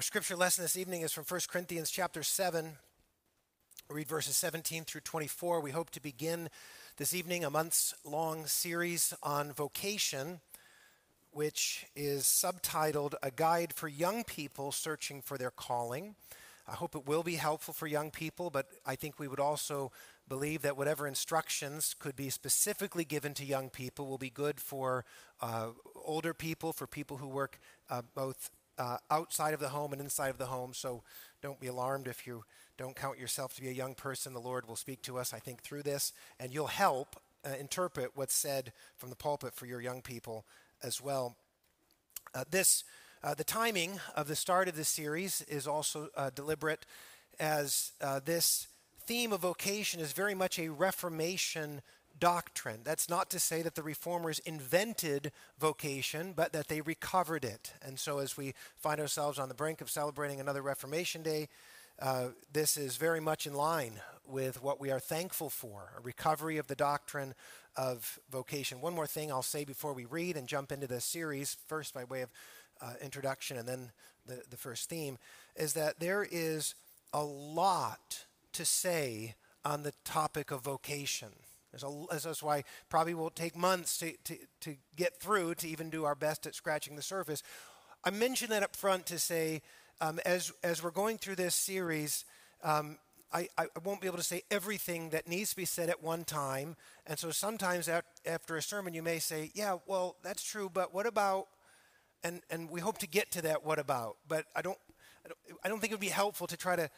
Our scripture lesson this evening is from 1 Corinthians chapter 7. we read verses 17 through 24. We hope to begin this evening a month's long series on vocation, which is subtitled A Guide for Young People Searching for Their Calling. I hope it will be helpful for young people, but I think we would also believe that whatever instructions could be specifically given to young people will be good for uh, older people, for people who work uh, both uh, outside of the home and inside of the home. So don't be alarmed if you don't count yourself to be a young person. The Lord will speak to us, I think, through this, and you'll help uh, interpret what's said from the pulpit for your young people as well. Uh, this, uh, the timing of the start of this series is also uh, deliberate, as uh, this theme of vocation is very much a Reformation doctrine. That's not to say that the reformers invented vocation, but that they recovered it. And so, as we find ourselves on the brink of celebrating another Reformation Day, uh, this is very much in line with what we are thankful for a recovery of the doctrine of vocation. One more thing I'll say before we read and jump into the series, first by way of uh, introduction and then the, the first theme, is that there is a lot to say on the topic of vocation. A, that's why probably will take months to, to, to get through to even do our best at scratching the surface. I mention that up front to say, um, as, as we're going through this series, um, I, I won't be able to say everything that needs to be said at one time. And so sometimes at, after a sermon, you may say, yeah, well, that's true, but what about, and, and we hope to get to that what about, but I don't, I don't, I don't think it would be helpful to try to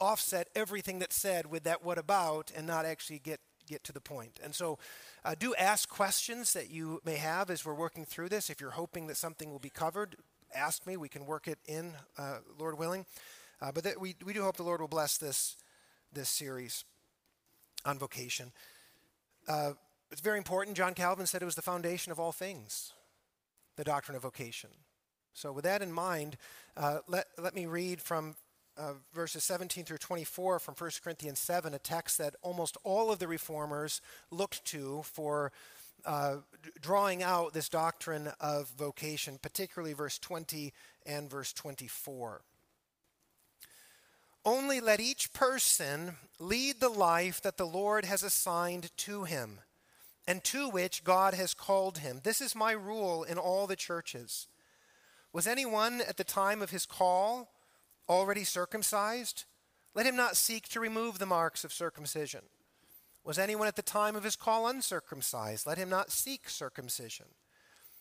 offset everything that's said with that what about and not actually get get to the point. And so uh, do ask questions that you may have as we're working through this. If you're hoping that something will be covered, ask me. We can work it in, uh, Lord willing. Uh, but that we, we do hope the Lord will bless this, this series on vocation. Uh, it's very important. John Calvin said it was the foundation of all things, the doctrine of vocation. So, with that in mind, uh, let, let me read from uh, verses 17 through 24 from 1 Corinthians 7, a text that almost all of the reformers looked to for uh, drawing out this doctrine of vocation, particularly verse 20 and verse 24. Only let each person lead the life that the Lord has assigned to him and to which God has called him. This is my rule in all the churches. Was anyone at the time of his call? Already circumcised? Let him not seek to remove the marks of circumcision. Was anyone at the time of his call uncircumcised? Let him not seek circumcision.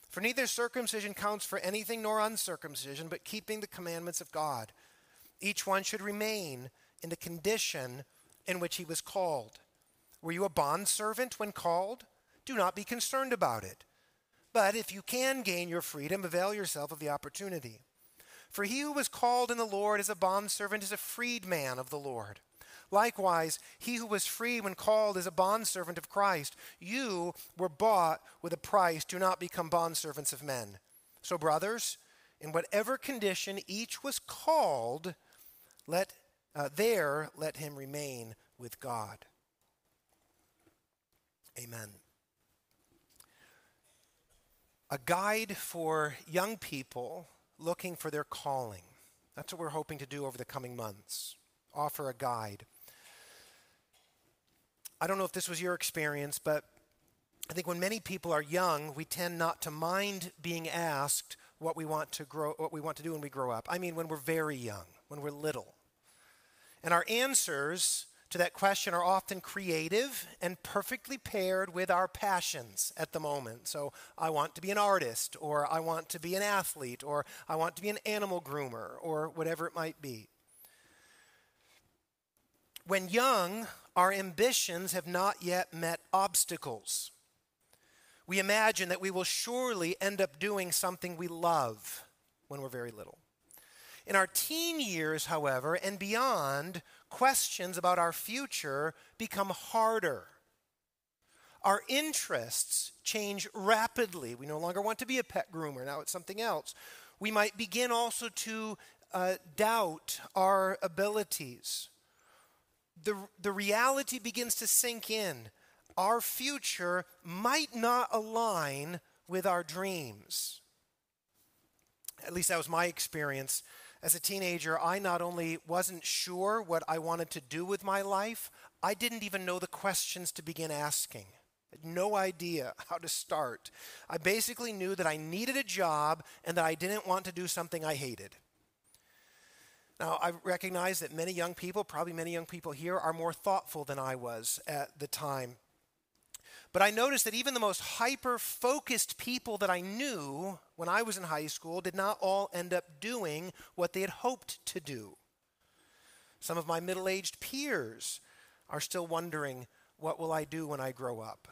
For neither circumcision counts for anything nor uncircumcision, but keeping the commandments of God. Each one should remain in the condition in which he was called. Were you a bondservant when called? Do not be concerned about it. But if you can gain your freedom, avail yourself of the opportunity. For he who was called in the Lord as a bondservant is a freedman of the Lord. Likewise, he who was free when called is a bondservant of Christ. You were bought with a price. Do not become bondservants of men. So, brothers, in whatever condition each was called, let uh, there let him remain with God. Amen. A guide for young people looking for their calling. That's what we're hoping to do over the coming months. Offer a guide. I don't know if this was your experience, but I think when many people are young, we tend not to mind being asked what we want to grow what we want to do when we grow up. I mean when we're very young, when we're little. And our answers to that question are often creative and perfectly paired with our passions at the moment. So, I want to be an artist, or I want to be an athlete, or I want to be an animal groomer, or whatever it might be. When young, our ambitions have not yet met obstacles. We imagine that we will surely end up doing something we love when we're very little. In our teen years, however, and beyond, questions about our future become harder. Our interests change rapidly. We no longer want to be a pet groomer, now it's something else. We might begin also to uh, doubt our abilities. The, the reality begins to sink in. Our future might not align with our dreams. At least that was my experience As a teenager, I not only wasn't sure what I wanted to do with my life, I didn't even know the questions to begin asking. No idea how to start. I basically knew that I needed a job and that I didn't want to do something I hated. Now, I recognize that many young people, probably many young people here, are more thoughtful than I was at the time. But I noticed that even the most hyper focused people that I knew when I was in high school did not all end up doing what they had hoped to do. Some of my middle aged peers are still wondering, what will I do when I grow up?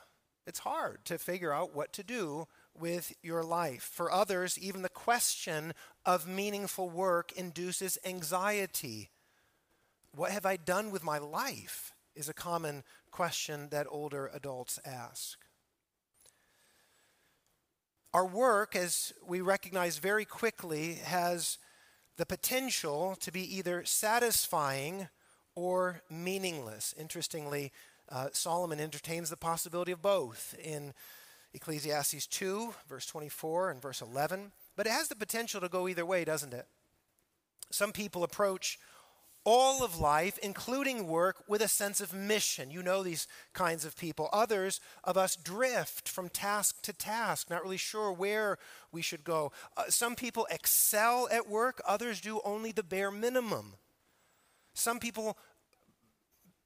It's hard to figure out what to do with your life. For others, even the question of meaningful work induces anxiety. What have I done with my life? Is a common question that older adults ask. Our work, as we recognize very quickly, has the potential to be either satisfying or meaningless. Interestingly, uh, Solomon entertains the possibility of both in Ecclesiastes 2, verse 24 and verse 11. But it has the potential to go either way, doesn't it? Some people approach all of life, including work, with a sense of mission. You know these kinds of people. Others of us drift from task to task, not really sure where we should go. Uh, some people excel at work, others do only the bare minimum. Some people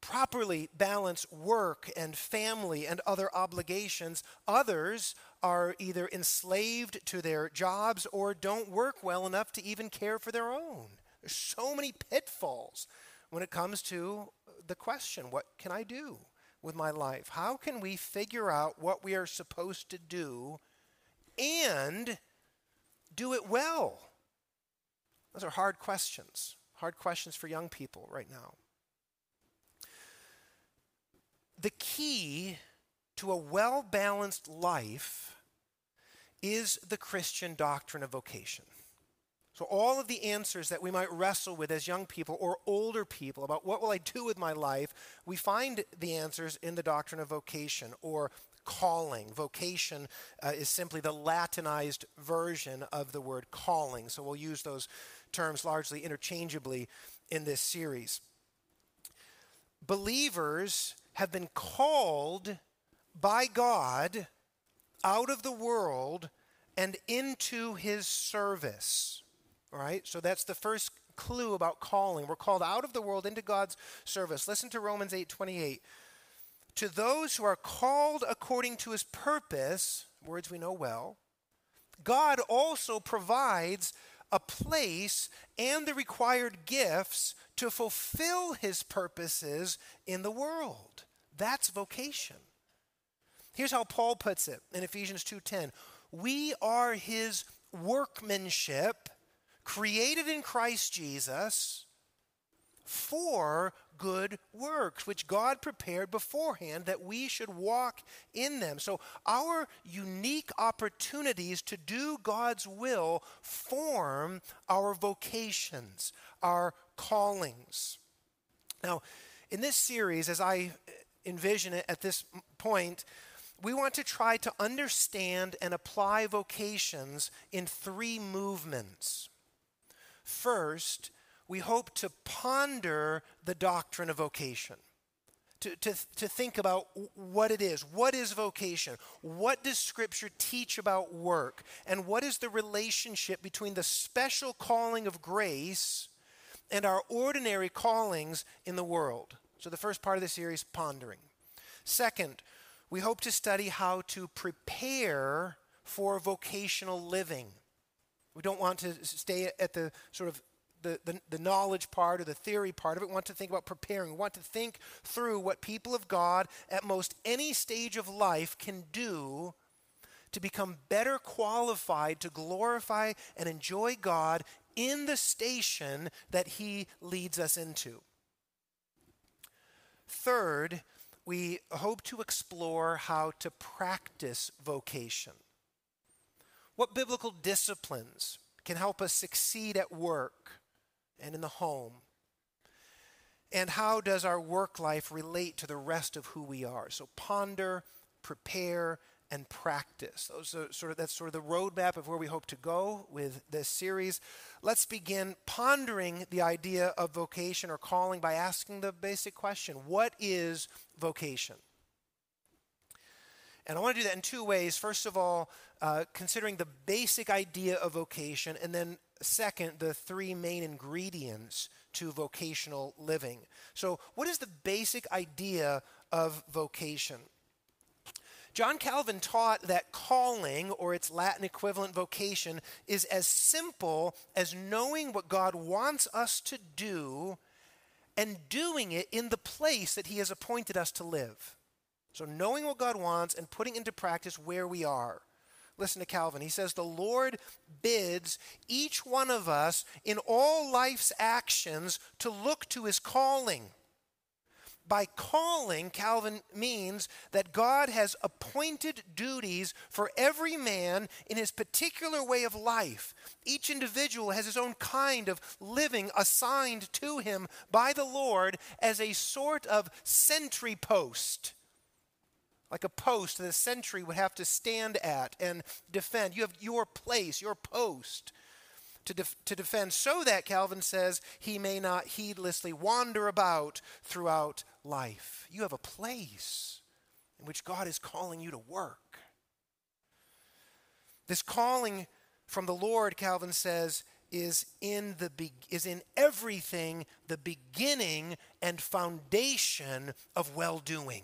properly balance work and family and other obligations. Others are either enslaved to their jobs or don't work well enough to even care for their own. There's so many pitfalls when it comes to the question what can I do with my life? How can we figure out what we are supposed to do and do it well? Those are hard questions, hard questions for young people right now. The key to a well balanced life is the Christian doctrine of vocation. So, all of the answers that we might wrestle with as young people or older people about what will I do with my life, we find the answers in the doctrine of vocation or calling. Vocation uh, is simply the Latinized version of the word calling. So, we'll use those terms largely interchangeably in this series. Believers have been called by God out of the world and into his service. All right? So that's the first clue about calling. We're called out of the world into God's service. Listen to Romans 8:28. To those who are called according to his purpose, words we know well, God also provides a place and the required gifts to fulfill his purposes in the world. That's vocation. Here's how Paul puts it in Ephesians 2:10. We are his workmanship created in Christ Jesus for good works, which God prepared beforehand that we should walk in them. So, our unique opportunities to do God's will form our vocations, our callings. Now, in this series, as I envision it at this point, we want to try to understand and apply vocations in three movements. First, we hope to ponder the doctrine of vocation. To, to, to think about what it is. What is vocation? What does Scripture teach about work? And what is the relationship between the special calling of grace and our ordinary callings in the world? So, the first part of the series, pondering. Second, we hope to study how to prepare for vocational living. We don't want to stay at the sort of the, the, the, knowledge part or the theory part of it. We want to think about preparing. We want to think through what people of God at most any stage of life can do to become better qualified to glorify and enjoy God in the station that He leads us into. Third, we hope to explore how to practice vocation. What biblical disciplines can help us succeed at work and in the home? And how does our work life relate to the rest of who we are? So ponder, prepare, and practice. Those are sort of, that's sort of the roadmap of where we hope to go with this series. Let's begin pondering the idea of vocation or calling by asking the basic question What is vocation? And I want to do that in two ways. First of all, uh, considering the basic idea of vocation, and then second, the three main ingredients to vocational living. So, what is the basic idea of vocation? John Calvin taught that calling, or its Latin equivalent vocation, is as simple as knowing what God wants us to do and doing it in the place that He has appointed us to live. So, knowing what God wants and putting into practice where we are. Listen to Calvin. He says, The Lord bids each one of us in all life's actions to look to his calling by calling, Calvin means that God has appointed duties for every man in his particular way of life. Each individual has his own kind of living assigned to him by the Lord as a sort of sentry post. Like a post that a sentry would have to stand at and defend. You have your place, your post to, def- to defend, so that, Calvin says, he may not heedlessly wander about throughout life. You have a place in which God is calling you to work. This calling from the Lord, Calvin says, is in the be- is in everything the beginning and foundation of well-doing.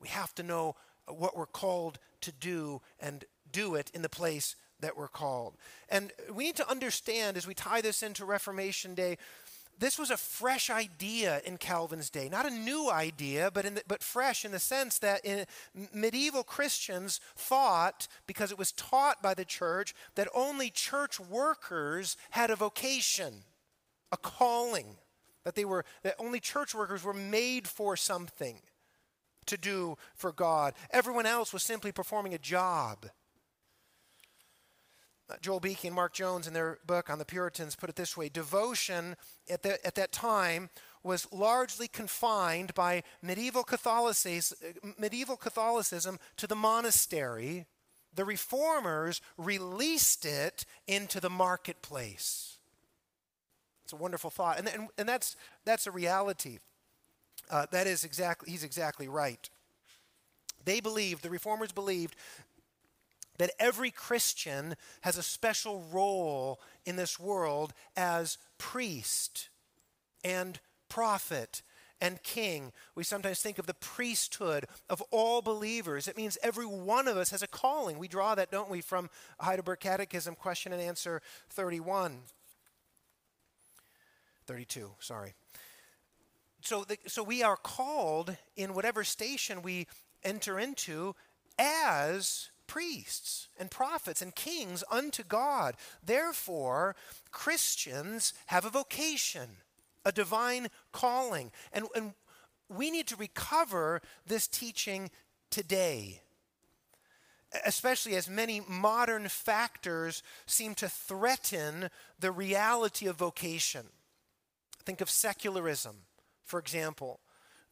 We have to know uh, what we're called to do and do it in the place that we're called. And we need to understand as we tie this into Reformation Day, this was a fresh idea in Calvin's day, not a new idea, but the, but fresh in the sense that medieval Christians thought, because it was taught by the church, that only church workers had a vocation, a calling, that they were that only church workers were made for something to do for God. Everyone else was simply performing a job. Uh, Joel Beeke and Mark Jones, in their book on the Puritans, put it this way Devotion at, the, at that time was largely confined by medieval Catholicism, medieval Catholicism to the monastery. The reformers released it into the marketplace. It's a wonderful thought. And, and, and that's, that's a reality. Uh, that is exactly, he's exactly right. They believed, the reformers believed, that every Christian has a special role in this world as priest and prophet and king. We sometimes think of the priesthood of all believers. It means every one of us has a calling. We draw that, don't we, from Heidelberg Catechism, question and answer 31. 32, sorry. So, the, so we are called in whatever station we enter into as priests and prophets and kings unto God. Therefore, Christians have a vocation, a divine calling. And, and we need to recover this teaching today, especially as many modern factors seem to threaten the reality of vocation. Think of secularism, for example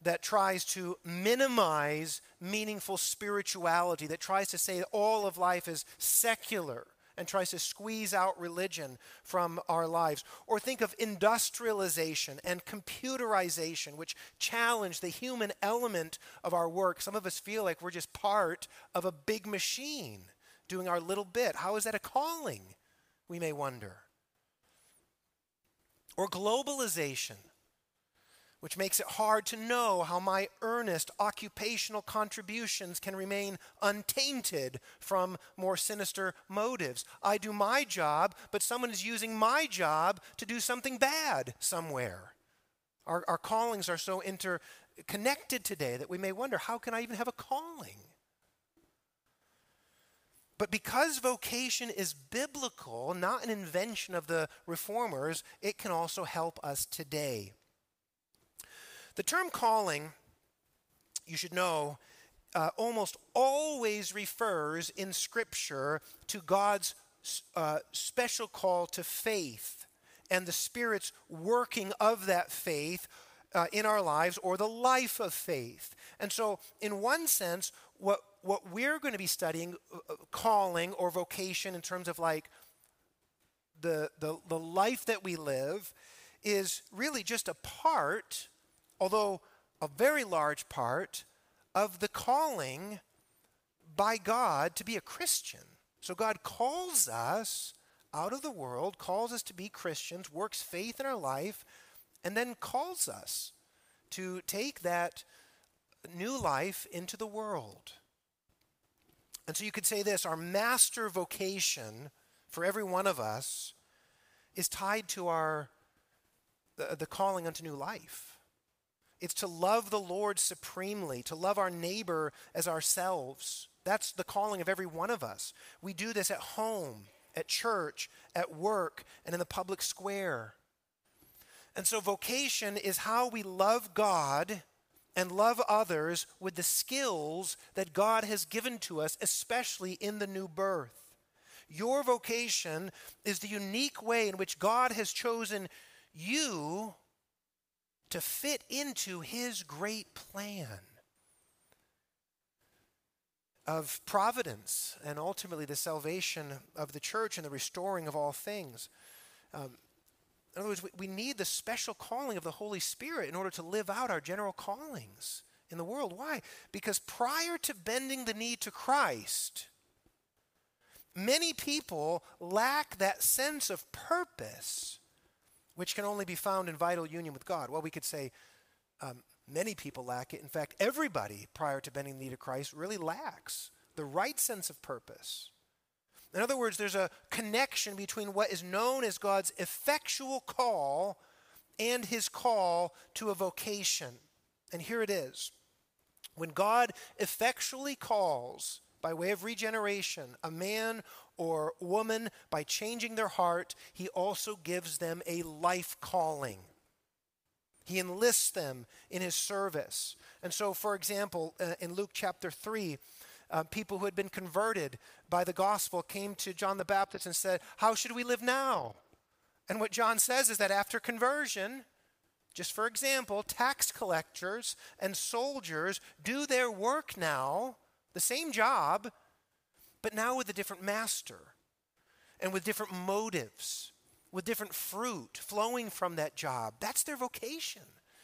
that tries to minimize meaningful spirituality, that tries to say all of life is secular and tries to squeeze out religion from our lives. Or think of industrialization and computerization, which challenge the human element of our work. Some of us feel like we're just part of a big machine doing our little bit. How is that a calling? We may wonder. Or globalization which makes it hard to know how my earnest occupational contributions can remain untainted from more sinister motives. I do my job, but someone is using my job to do something bad somewhere. Our, our callings are so interconnected today that we may wonder how can I even have a calling? But because vocation is biblical, not an invention of the reformers, it can also help us today. The term calling, you should know, uh, almost always refers in Scripture to God's uh, special call to faith and the Spirit's working of that faith uh, in our lives or the life of faith. And so, in one sense, what what we're going to be studying, uh, uh, calling or vocation in terms of like the, the, the life that we live, is really just a part, although a very large part, of the calling by God to be a Christian. So God calls us out of the world, calls us to be Christians, works faith in our life, and then calls us to take that new life into the world. And so you could say this our master vocation for every one of us is tied to our the, the calling unto new life. It's to love the Lord supremely, to love our neighbor as ourselves. That's the calling of every one of us. We do this at home, at church, at work, and in the public square. And so, vocation is how we love God and love others with the skills that God has given to us, especially in the new birth. Your vocation is the unique way in which God has chosen you to fit into His great plan of providence and ultimately the salvation of the church and the restoring of all things. Um, in other words, we, we need the special calling of the Holy Spirit in order to live out our general callings in the world. Why? Because prior to bending the knee to Christ, many people lack that sense of purpose, which can only be found in vital union with God. Well, we could say um, many people lack it. In fact, everybody prior to bending the knee to Christ really lacks the right sense of purpose. In other words, there's a connection between what is known as God's effectual call and his call to a vocation. And here it is. When God effectually calls, by way of regeneration, a man or woman by changing their heart, he also gives them a life calling. He enlists them in his service. And so, for example, uh, in Luke chapter 3, uh, people who had been converted by the gospel came to John the Baptist and said, How should we live now? And what John says is that after conversion, just for example, tax collectors and soldiers do their work now the same job, but now with a different master and with different motives, with different fruit flowing from that job. That's their vocation.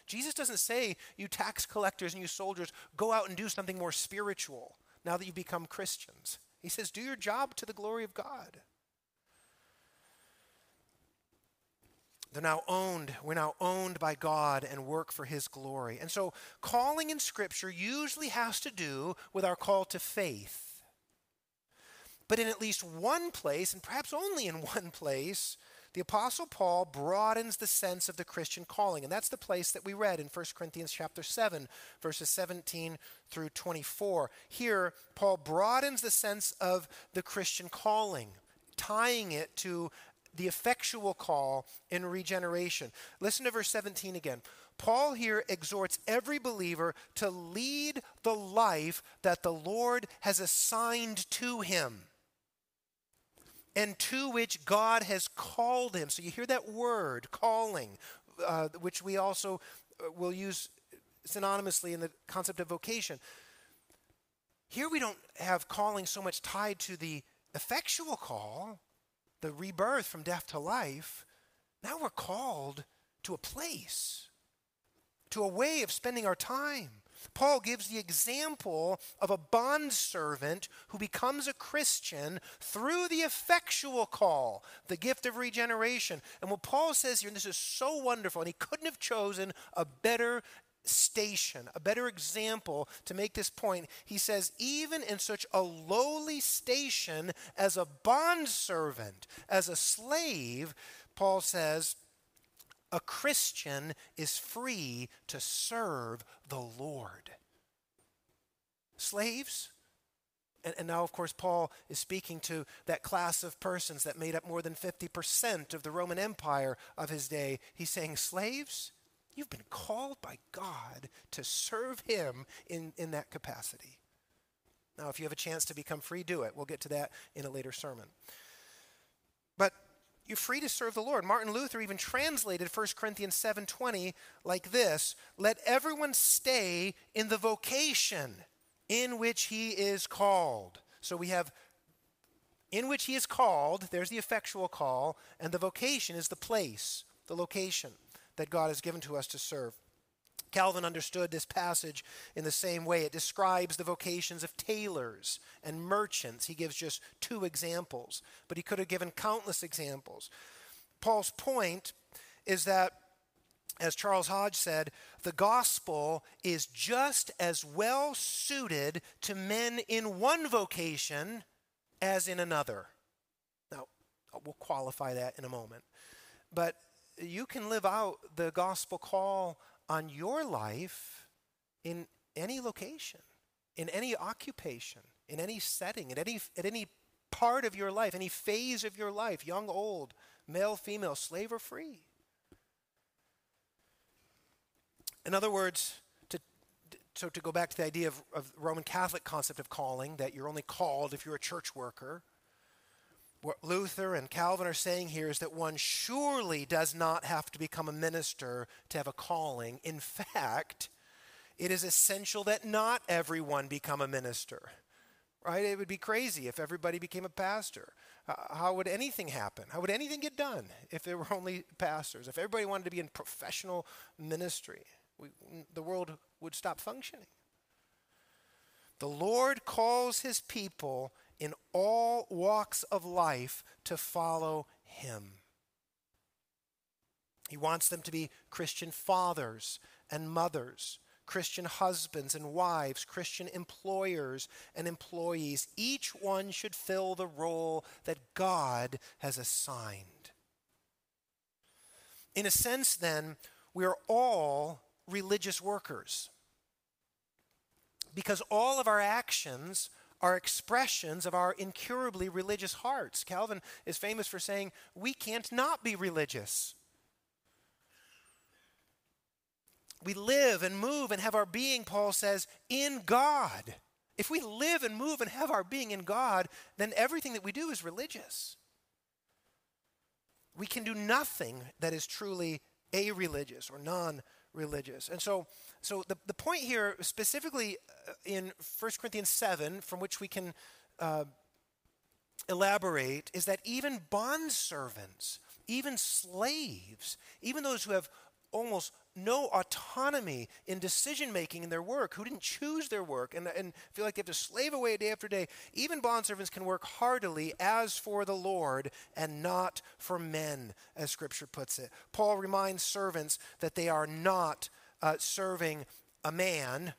Jesus doesn't say, you tax collectors and you soldiers, go out and do something more spiritual now that you've become Christians. He says, do your job to the glory of God. They're now owned. We're now owned by God and work for His glory. And so, calling in Scripture usually has to do with our call to faith. But in at least one place, and perhaps only in one place, the apostle paul broadens the sense of the christian calling and that's the place that we read in 1 corinthians chapter 7 verses 17 through 24 here paul broadens the sense of the christian calling tying it to the effectual call in regeneration. Listen to verse 17 again. Paul here exhorts every believer to lead the life that the Lord has assigned to him and to which God has called him. So you hear that word, calling, uh, which we also uh, will use synonymously in the concept of vocation. Here we don't have calling so much tied to the effectual call, the rebirth from death to life, now we're called to a place, to a way of spending our time. Paul gives the example of a bondservant who becomes a Christian through the effectual call, the gift of regeneration. And what Paul says here, and this is so wonderful, and he couldn't have chosen a better station, a better example to make this point. He says, even in such a lowly station as a bondservant, as a slave, Paul says, a Christian is free to serve the Lord. Slaves, and, and, now, of course, Paul is speaking to that class of persons that made up more than 50% of the Roman Empire of his day. He's saying, Slaves, You've been called by God to serve Him in, in that capacity. Now, if you have a chance to become free, do it. We'll get to that in a later sermon. But you're free to serve the Lord. Martin Luther even translated 1 Corinthians 7:20 like this, "Let everyone stay in the vocation in which he is called. So we have in which he is called, there's the effectual call, and the vocation is the place, the location that God has given to us to serve. Calvin understood this passage in the same way. It describes the vocations of tailors and merchants. He gives just two examples, but he could have given countless examples. Paul's point is that, as Charles Hodge said, the gospel is just as well suited to men in one vocation as in another. Now, we'll qualify that in a moment. But you can live out the gospel call on your life in any location, in any occupation, in any setting, in any, at any part of your life, any phase of your life, young, old, male, female, slave, or free. In other words, to, so to go back to the idea of, of Roman Catholic concept of calling, that you're only called if you're a church worker, what Luther and Calvin are saying here is that one surely does not have to become a minister to have a calling. In fact, it is essential that not everyone become a minister. Right? It would be crazy if everybody became a pastor. How would anything happen? How would anything get done if there were only pastors? If everybody wanted to be in professional ministry, we, the world would stop functioning. The Lord calls his people in all walks of life to follow him. He wants them to be Christian fathers and mothers, Christian husbands and wives, Christian employers and employees. Each one should fill the role that God has assigned. In a sense, then, we are all religious workers because all of our actions are expressions of our incurably religious hearts. Calvin is famous for saying, We can't not be religious. We live and move and have our being, Paul says, in God. If we live and move and have our being in God, then everything that we do is religious. We can do nothing that is truly a religious or non religious. And so, so the, the point here, specifically uh, in 1 Corinthians 7, from which we can uh, elaborate, is that even bondservants, even slaves, even those who have almost no autonomy in decision making in their work, who didn't choose their work and, and feel like they have to slave away day after day, even bondservants can work heartily as for the Lord and not for men, as Scripture puts it. Paul reminds servants that they are not uh, serving a man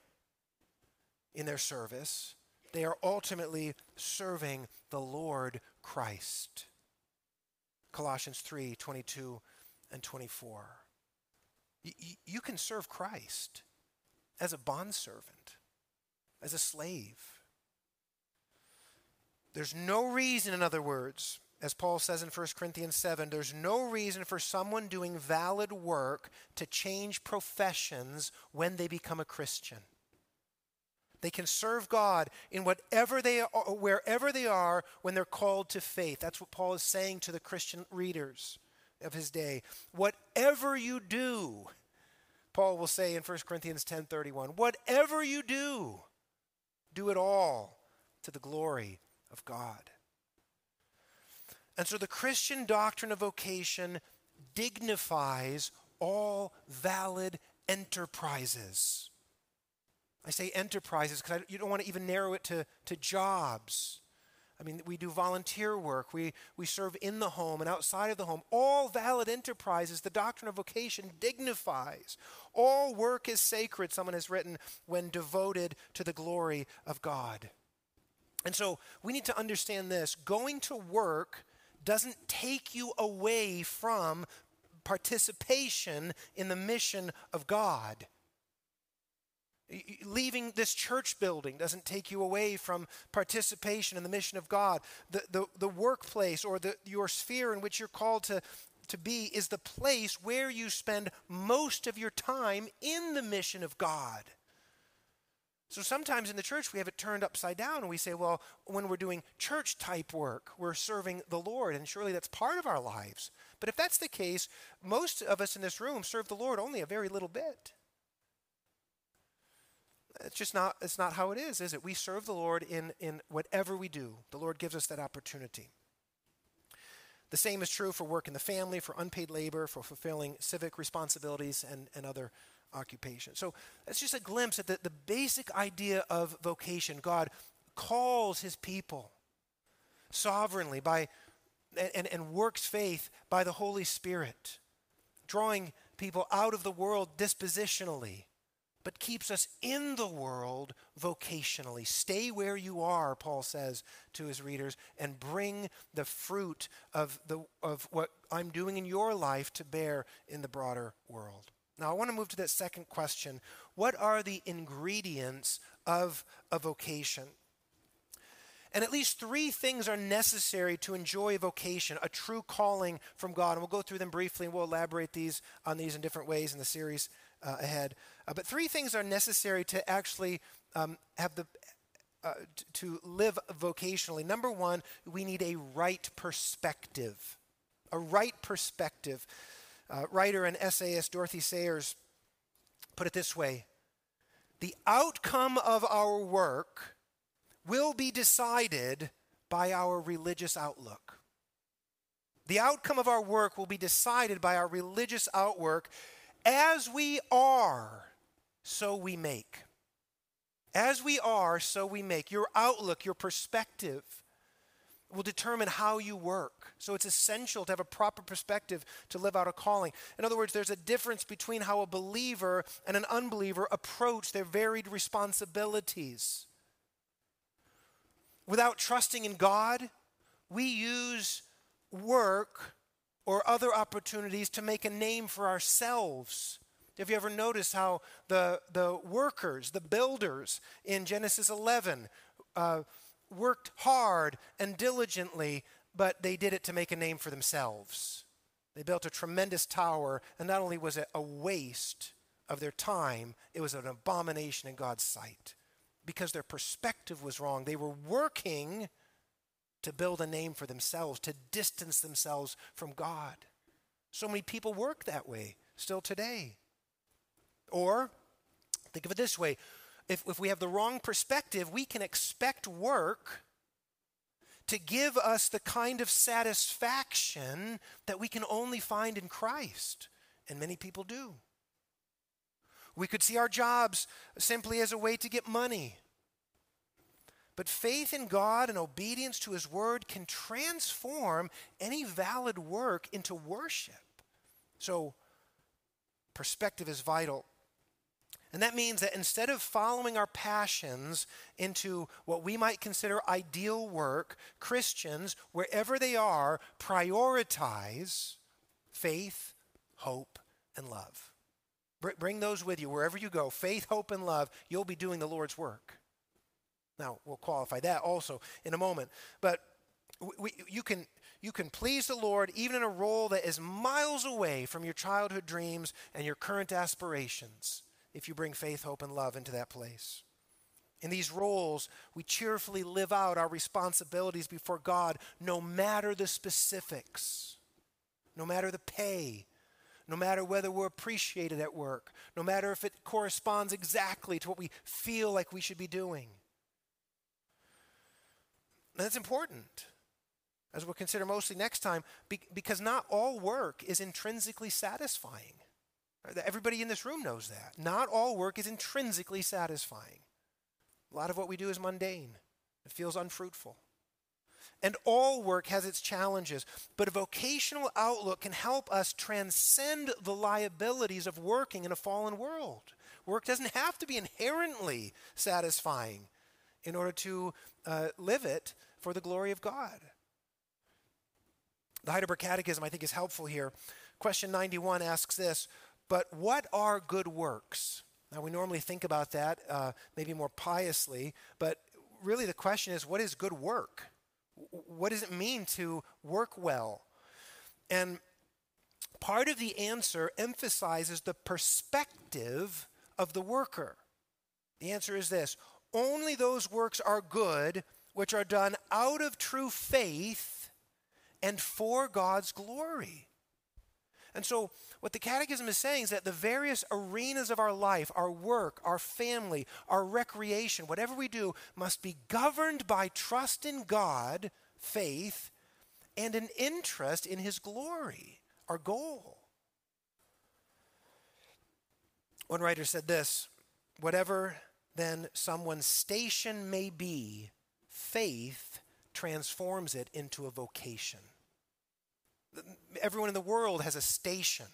in their service, they are ultimately serving the Lord Christ. Colossians 3 22 and 24 you can serve Christ as a bondservant, as a slave. There's no reason, in other words, as Paul says in 1 Corinthians 7, there's no reason for someone doing valid work to change professions when they become a Christian. They can serve God in whatever they are, wherever they are when they're called to faith. That's what Paul is saying to the Christian readers of his day. Whatever you do, Paul will say in 1 Corinthians 10:31, whatever you do, do it all to the glory of God. And so the Christian doctrine of vocation dignifies all valid enterprises. I say enterprises because you don't want to even narrow it to, to jobs I mean, we do volunteer work, we, we serve in the home and outside of the home. All valid enterprises, the doctrine of vocation dignifies. All work is sacred, someone has written, when devoted to the glory of God. And so we need to understand this going to work doesn't take you away from participation in the mission of God. Leaving this church building doesn't take you away from participation in the mission of God. The, the, the workplace or the, your sphere in which you're called to, to be is the place where you spend most of your time in the mission of God. So sometimes in the church we have it turned upside down and we say, well, when we're doing church type work, we're serving the Lord, and surely that's part of our lives. But if that's the case, most of us in this room serve the Lord only a very little bit. It's just not, it's not how it is, is it? We serve the Lord in, in whatever we do. The Lord gives us that opportunity. The same is true for work in the family, for unpaid labor, for fulfilling civic responsibilities, and, and other occupations. So that's just a glimpse at the, the basic idea of vocation. God calls his people sovereignly by and, and works faith by the Holy Spirit, drawing people out of the world dispositionally but keeps us in the world vocationally. Stay where you are, Paul says to his readers, and bring the fruit of, the, of what I'm doing in your life to bear in the broader world. Now, I want to move to that second question. What are the ingredients of a vocation? And at least three things are necessary to enjoy a vocation, a true calling from God. And we'll go through them briefly and we'll elaborate these on these in different ways in the series uh, ahead. Uh, but three things are necessary to actually um, have the uh, to live vocationally. Number one, we need a right perspective. A right perspective. Uh, writer and essayist Dorothy Sayers put it this way The outcome of our work will be decided by our religious outlook. The outcome of our work will be decided by our religious outlook as we are, so we make. As we are, so we make. Your outlook, your perspective will determine how you work. So it's essential to have a proper perspective to live out a calling. In other words, there's a difference between how a believer and an unbeliever approach their varied responsibilities. Without trusting in God, we use work or other opportunities to make a name for ourselves. Have you ever noticed how the, the workers, the builders in Genesis 11, uh, worked hard and diligently, but they did it to make a name for themselves? They built a tremendous tower, and not only was it a waste of their time, it was an abomination in God's sight because their perspective was wrong. They were working to build a name for themselves, to distance themselves from God. So many people work that way still today. Or, think of it this way if, if we have the wrong perspective, we can expect work to give us the kind of satisfaction that we can only find in Christ. And many people do. We could see our jobs simply as a way to get money but faith in God and obedience to His word can transform any valid work into worship. So, perspective is vital. And that means that instead of following our passions into what we might consider ideal work, Christians, wherever they are, prioritize faith, hope, and love. Bring those with you wherever you go. Faith, hope, and love. You'll be doing the Lord's work. Now, we'll qualify that also in a moment. But we, you, can, you can please the Lord even in a role that is miles away from your childhood dreams and your current aspirations if you bring faith, hope, and love into that place. In these roles, we cheerfully live out our responsibilities before God no matter the specifics, no matter the pay, no matter whether we're appreciated at work, no matter if it corresponds exactly to what we feel like we should be doing. And That's important, as we'll consider mostly next time, because not all work is intrinsically satisfying. Everybody in this room knows that. Not all work is intrinsically satisfying. A lot of what we do is mundane, it feels unfruitful. And all work has its challenges, but a vocational outlook can help us transcend the liabilities of working in a fallen world. Work doesn't have to be inherently satisfying in order to uh, live it for the glory of God. The Heidelberg Catechism, I think, is helpful here. Question 91 asks this But what are good works? Now, we normally think about that uh, maybe more piously, but really the question is what is good work? What does it mean to work well? And part of the answer emphasizes the perspective of the worker. The answer is this only those works are good which are done out of true faith and for God's glory. And so, what the Catechism is saying is that the various arenas of our life, our work, our family, our recreation, whatever we do, must be governed by trust in God, faith, and an interest in His glory, our goal. One writer said this whatever then someone's station may be, faith transforms it into a vocation. Everyone in the world has a station,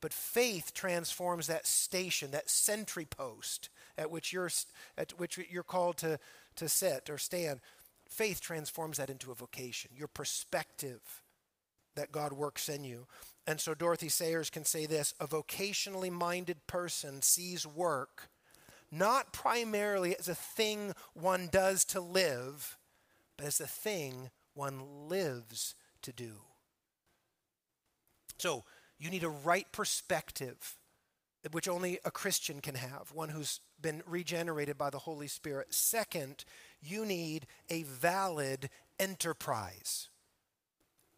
but faith transforms that station, that sentry post at which you're, at which you're called to, to sit or stand. Faith transforms that into a vocation, your perspective that God works in you. And so Dorothy Sayers can say this a vocationally minded person sees work not primarily as a thing one does to live, but as a thing one lives to do. So, you need a right perspective, which only a Christian can have, one who's been regenerated by the Holy Spirit. Second, you need a valid enterprise.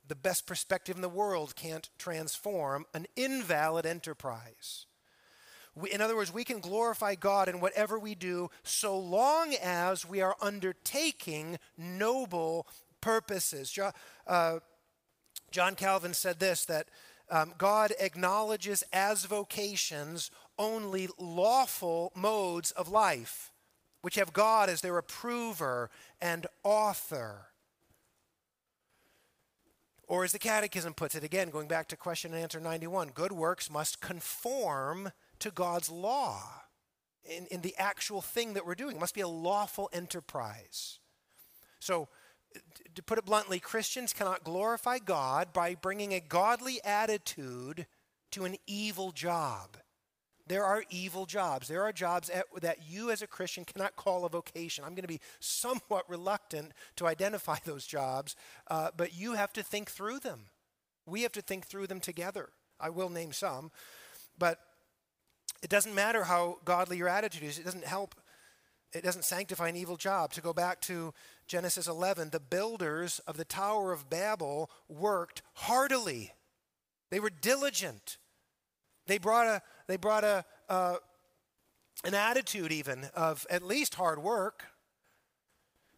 The best perspective in the world can't transform an invalid enterprise. In other words, we can glorify God in whatever we do so long as we are undertaking noble purposes. Uh, John Calvin said this that um, God acknowledges as vocations only lawful modes of life, which have God as their approver and author. Or as the Catechism puts it, again, going back to question and answer 91, good works must conform to God's law in, in the actual thing that we're doing. It must be a lawful enterprise. So, to put it bluntly, Christians cannot glorify God by bringing a godly attitude to an evil job. There are evil jobs. There are jobs at, that you as a Christian cannot call a vocation. I'm going to be somewhat reluctant to identify those jobs, uh, but you have to think through them. We have to think through them together. I will name some, but it doesn't matter how godly your attitude is, it doesn't help, it doesn't sanctify an evil job. To go back to Genesis 11, the builders of the Tower of Babel worked heartily, they were diligent. They brought a, they brought a, uh, an attitude even of at least hard work,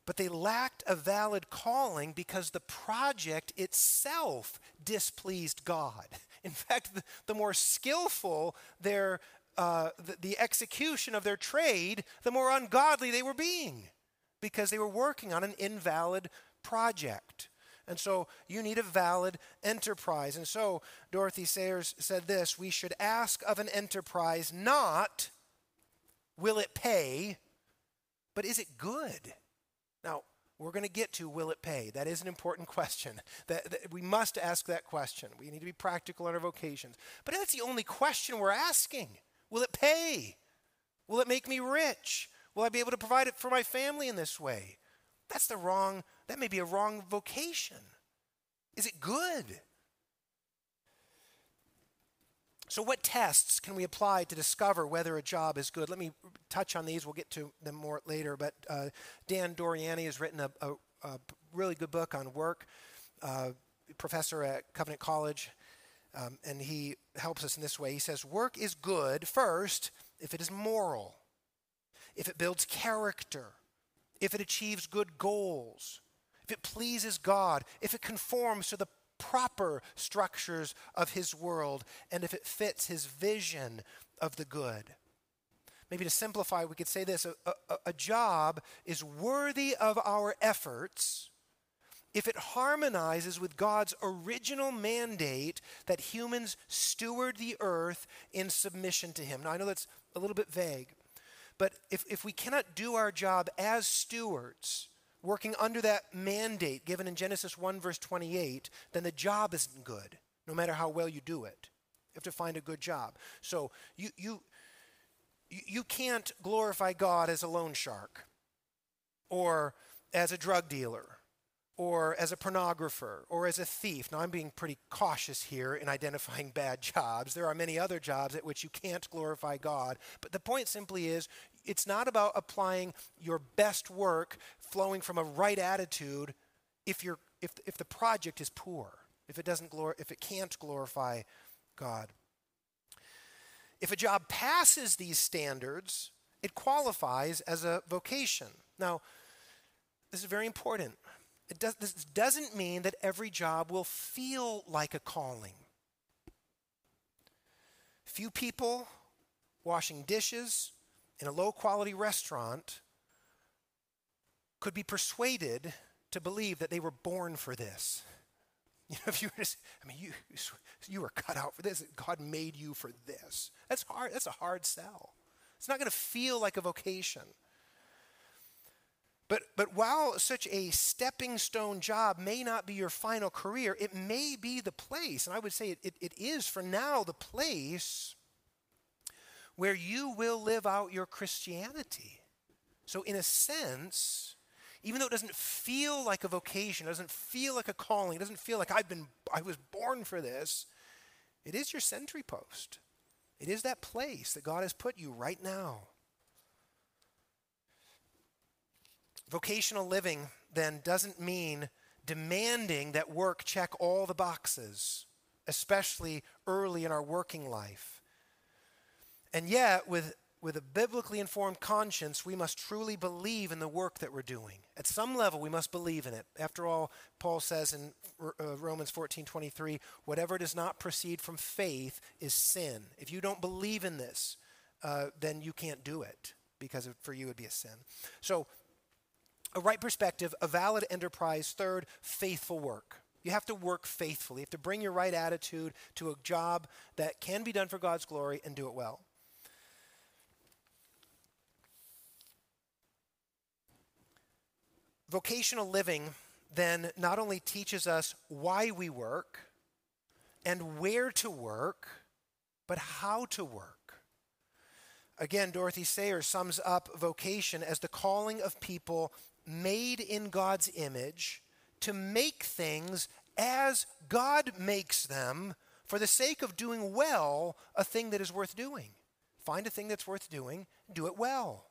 but they lacked a valid calling because the project itself displeased God. In fact, the, the more skillful their uh, the, the execution of their trade, the more ungodly they were being because they were working on an invalid project. And so you need a valid enterprise. And so Dorothy Sayers said this we should ask of an enterprise not, will it pay, but is it good? Now, we're going to get to will it pay? That is an important question. That, that, we must ask that question. We need to be practical in our vocations. But that's the only question we're asking. Will it pay? Will it make me rich? Will I be able to provide it for my family in this way? That's the wrong, that may be a wrong vocation. Is it good? So, what tests can we apply to discover whether a job is good? Let me touch on these. We'll get to them more later. But uh, Dan Doriani has written a, a, a, really good book on work, uh, professor at Covenant College. Um, and he helps us in this way. He says, Work is good first if it is moral, if it builds character, if it achieves good goals, if it pleases God, if it conforms to the proper structures of His world, and if it fits His vision of the good. Maybe to simplify, we could say this a, a, a job is worthy of our efforts if it harmonizes with God's original mandate that humans steward the earth in submission to Him. Now, I know that's a little bit vague, but if, if we cannot do our job as stewards, working under that mandate given in Genesis 1, verse 28, then the job isn't good, no matter how well you do it. You have to find a good job. So you, you, you can't glorify God as a loan shark or as a drug dealer or as a pornographer or as a thief. Now, I'm being pretty cautious here in identifying bad jobs. There are many other jobs at which you can't glorify God. But the point simply is it's not about applying your best work flowing from a right attitude if, you're, if, if the project is poor, if it doesn't glor- if it can't glorify God. If a job passes these standards, it qualifies as a vocation. Now, this is very important. It does, this doesn't mean that every job will feel like a calling. Few people washing dishes in a low quality restaurant could be persuaded to believe that they were born for this. You know, if you were just, I mean, you, you were cut out for this. God made you for this. That's hard. That's a hard sell. It's not going to feel like a vocation. But, but while such a stepping stone job may not be your final career, it may be the place, and I would say it, it, it is for now the place where you will live out your Christianity. So, in a sense, even though it doesn't feel like a vocation, it doesn't feel like a calling, it doesn't feel like I've been I was born for this, it is your sentry post. It is that place that God has put you right now. Vocational living then doesn't mean demanding that work check all the boxes, especially early in our working life. And yet, with with a biblically informed conscience, we must truly believe in the work that we're doing. At some level, we must believe in it. After all, Paul says in uh, Romans 14 23, whatever does not proceed from faith is sin. If you don't believe in this, uh, then you can't do it because for you it would be a sin. So, a right perspective, a valid enterprise. Third, faithful work. You have to work faithfully. You have to bring your right attitude to a job that can be done for God's glory and do it well. Vocational living then not only teaches us why we work and where to work, but how to work. Again, Dorothy Sayers sums up vocation as the calling of people made in God's image to make things as God makes them for the sake of doing well a thing that is worth doing. Find a thing that's worth doing, do it well.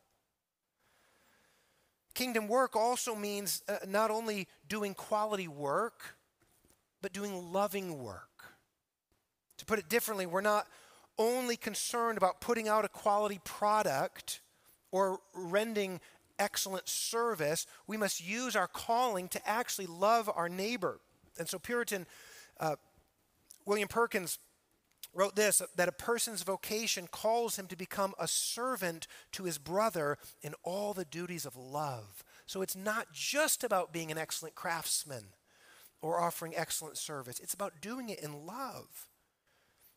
Kingdom work also means uh, not only doing quality work, but doing loving work. To put it differently, we're not only concerned about putting out a quality product or rendering excellent service, we must use our calling to actually love our neighbor. And so, Puritan uh, William Perkins wrote this that a person's vocation calls him to become a servant to his brother in all the duties of love. So it's not just about being an excellent craftsman or offering excellent service, it's about doing it in love.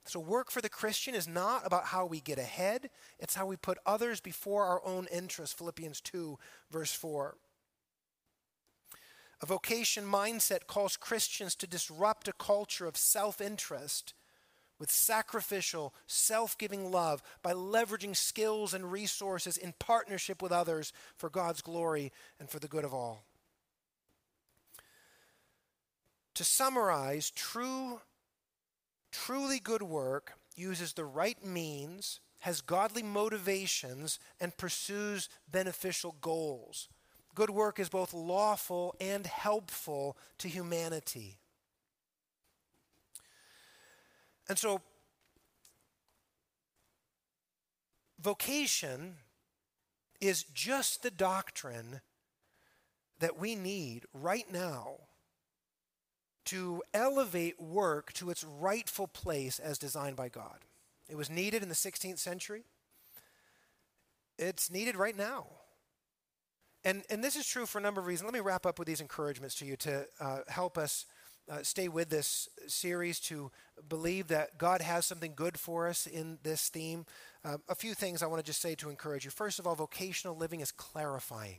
So, work for the Christian is not about how we get ahead, it's how we put others before our own interests. Philippians 2, verse 4. A vocation mindset calls Christians to disrupt a culture of self interest with sacrificial, self giving love by leveraging skills and resources in partnership with others for God's glory and for the good of all. To summarize, true, truly good work uses the right means, has godly motivations, and pursues beneficial goals. Good work is both lawful and helpful to humanity. And so, vocation is just the doctrine that we need right now to elevate work to its rightful place as designed by God. It was needed in the 16th century. It's needed right now. And, and this is true for a number of reasons. Let me wrap up with these encouragements to you to uh, help us uh, stay with this series to believe that God has something good for us in this theme. Uh, a few things I want to just say to encourage you. First of all, vocational living is clarifying.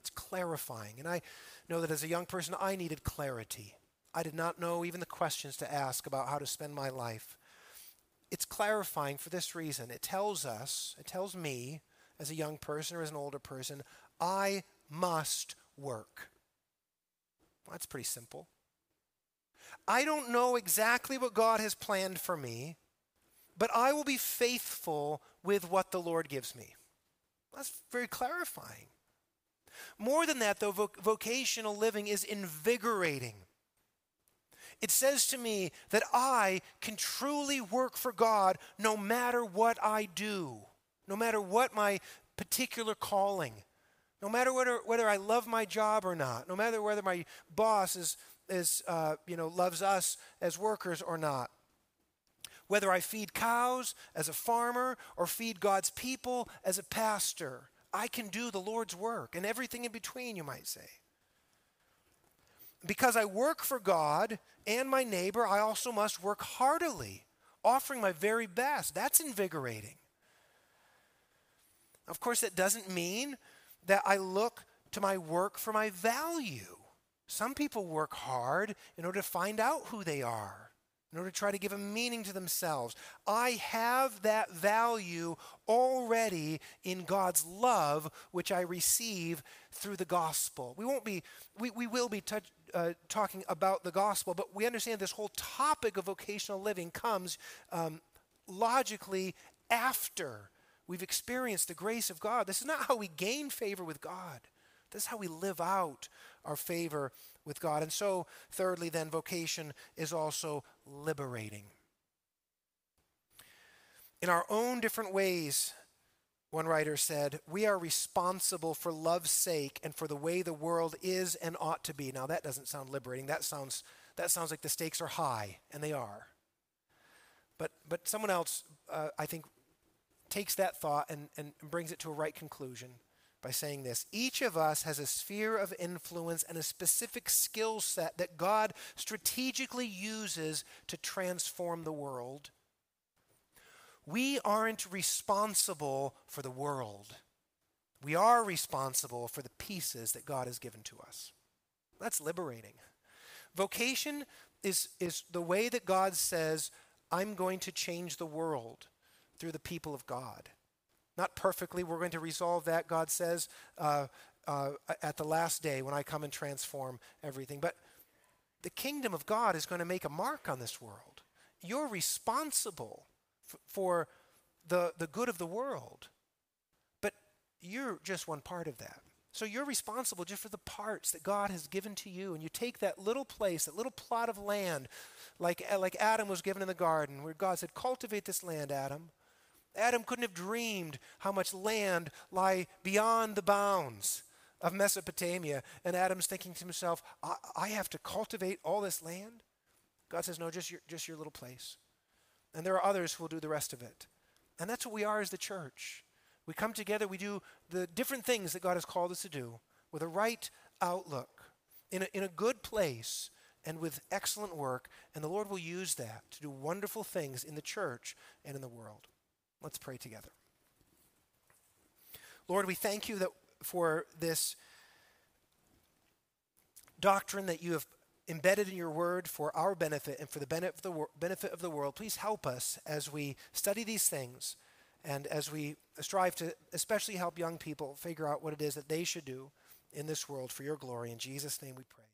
It's clarifying. And I know that as a young person, I needed clarity. I did not know even the questions to ask about how to spend my life. It's clarifying for this reason. It tells us, it tells me, as a young person or as an older person, I must work. Well, that's pretty simple. I don't know exactly what God has planned for me, but I will be faithful with what the Lord gives me. That's very clarifying. More than that, though, voc- vocational living is invigorating. It says to me that I can truly work for God no matter what I do, no matter what my particular calling, no matter whether, whether I love my job or not, no matter whether my boss is, is uh, you know, loves us as workers or not. Whether I feed cows as a farmer or feed God's people as a pastor, I can do the Lord's work and everything in between, you might say. Because I work for God and my neighbor, I also must work heartily, offering my very best. That's invigorating. Of course, that doesn't mean that I look to my work for my value. Some people work hard in order to find out who they are in order to try to give a meaning to themselves. I have that value already in God's love, which I receive through the gospel. We won't be, we, we will be touch, uh, talking about the gospel, but we understand this whole topic of vocational living comes um, logically after we've experienced the grace of God. This is not how we gain favor with God. This is how we live out our favor with God. And so, thirdly, then, vocation is also liberating. In our own different ways, one writer said, We are responsible for love's sake and for the way the world is and ought to be. Now, that doesn't sound liberating. That sounds, that sounds like the stakes are high, and they are. But, but someone else, uh, I think, takes that thought and, and brings it to a right conclusion by saying this Each of us has a sphere of influence and a specific skill set that God strategically uses to transform the world. We aren't responsible for the world. We are responsible for the pieces that God has given to us. That's liberating. Vocation is, is the way that God says, I'm going to change the world through the people of God. Not perfectly. We're going to resolve that, God says, uh, uh, at the last day when I come and transform everything. But the kingdom of God is going to make a mark on this world. You're responsible f- for the, the good of the world, but you're just one part of that. So you're responsible just for the parts that God has given to you. And you take that little place, that little plot of land, like, like Adam was given in the garden, where God said, Cultivate this land, Adam. Adam couldn't have dreamed how much land lie beyond the bounds of Mesopotamia. And Adam's thinking to himself, I, I have to cultivate all this land? God says, No, just your, just your little place. And there are others who will do the rest of it. And that's what we are as the church. We come together, we do the different things that God has called us to do with a right outlook, in a, in a good place, and with excellent work. And the Lord will use that to do wonderful things in the church and in the world. Let's pray together. Lord, we thank you that for this doctrine that you have embedded in your word for our benefit and for the benefit of the, benefit of the world. Please help us as we study these things and as we strive to especially help young people figure out what it is that they should do in this world for your glory. In Jesus' name we pray.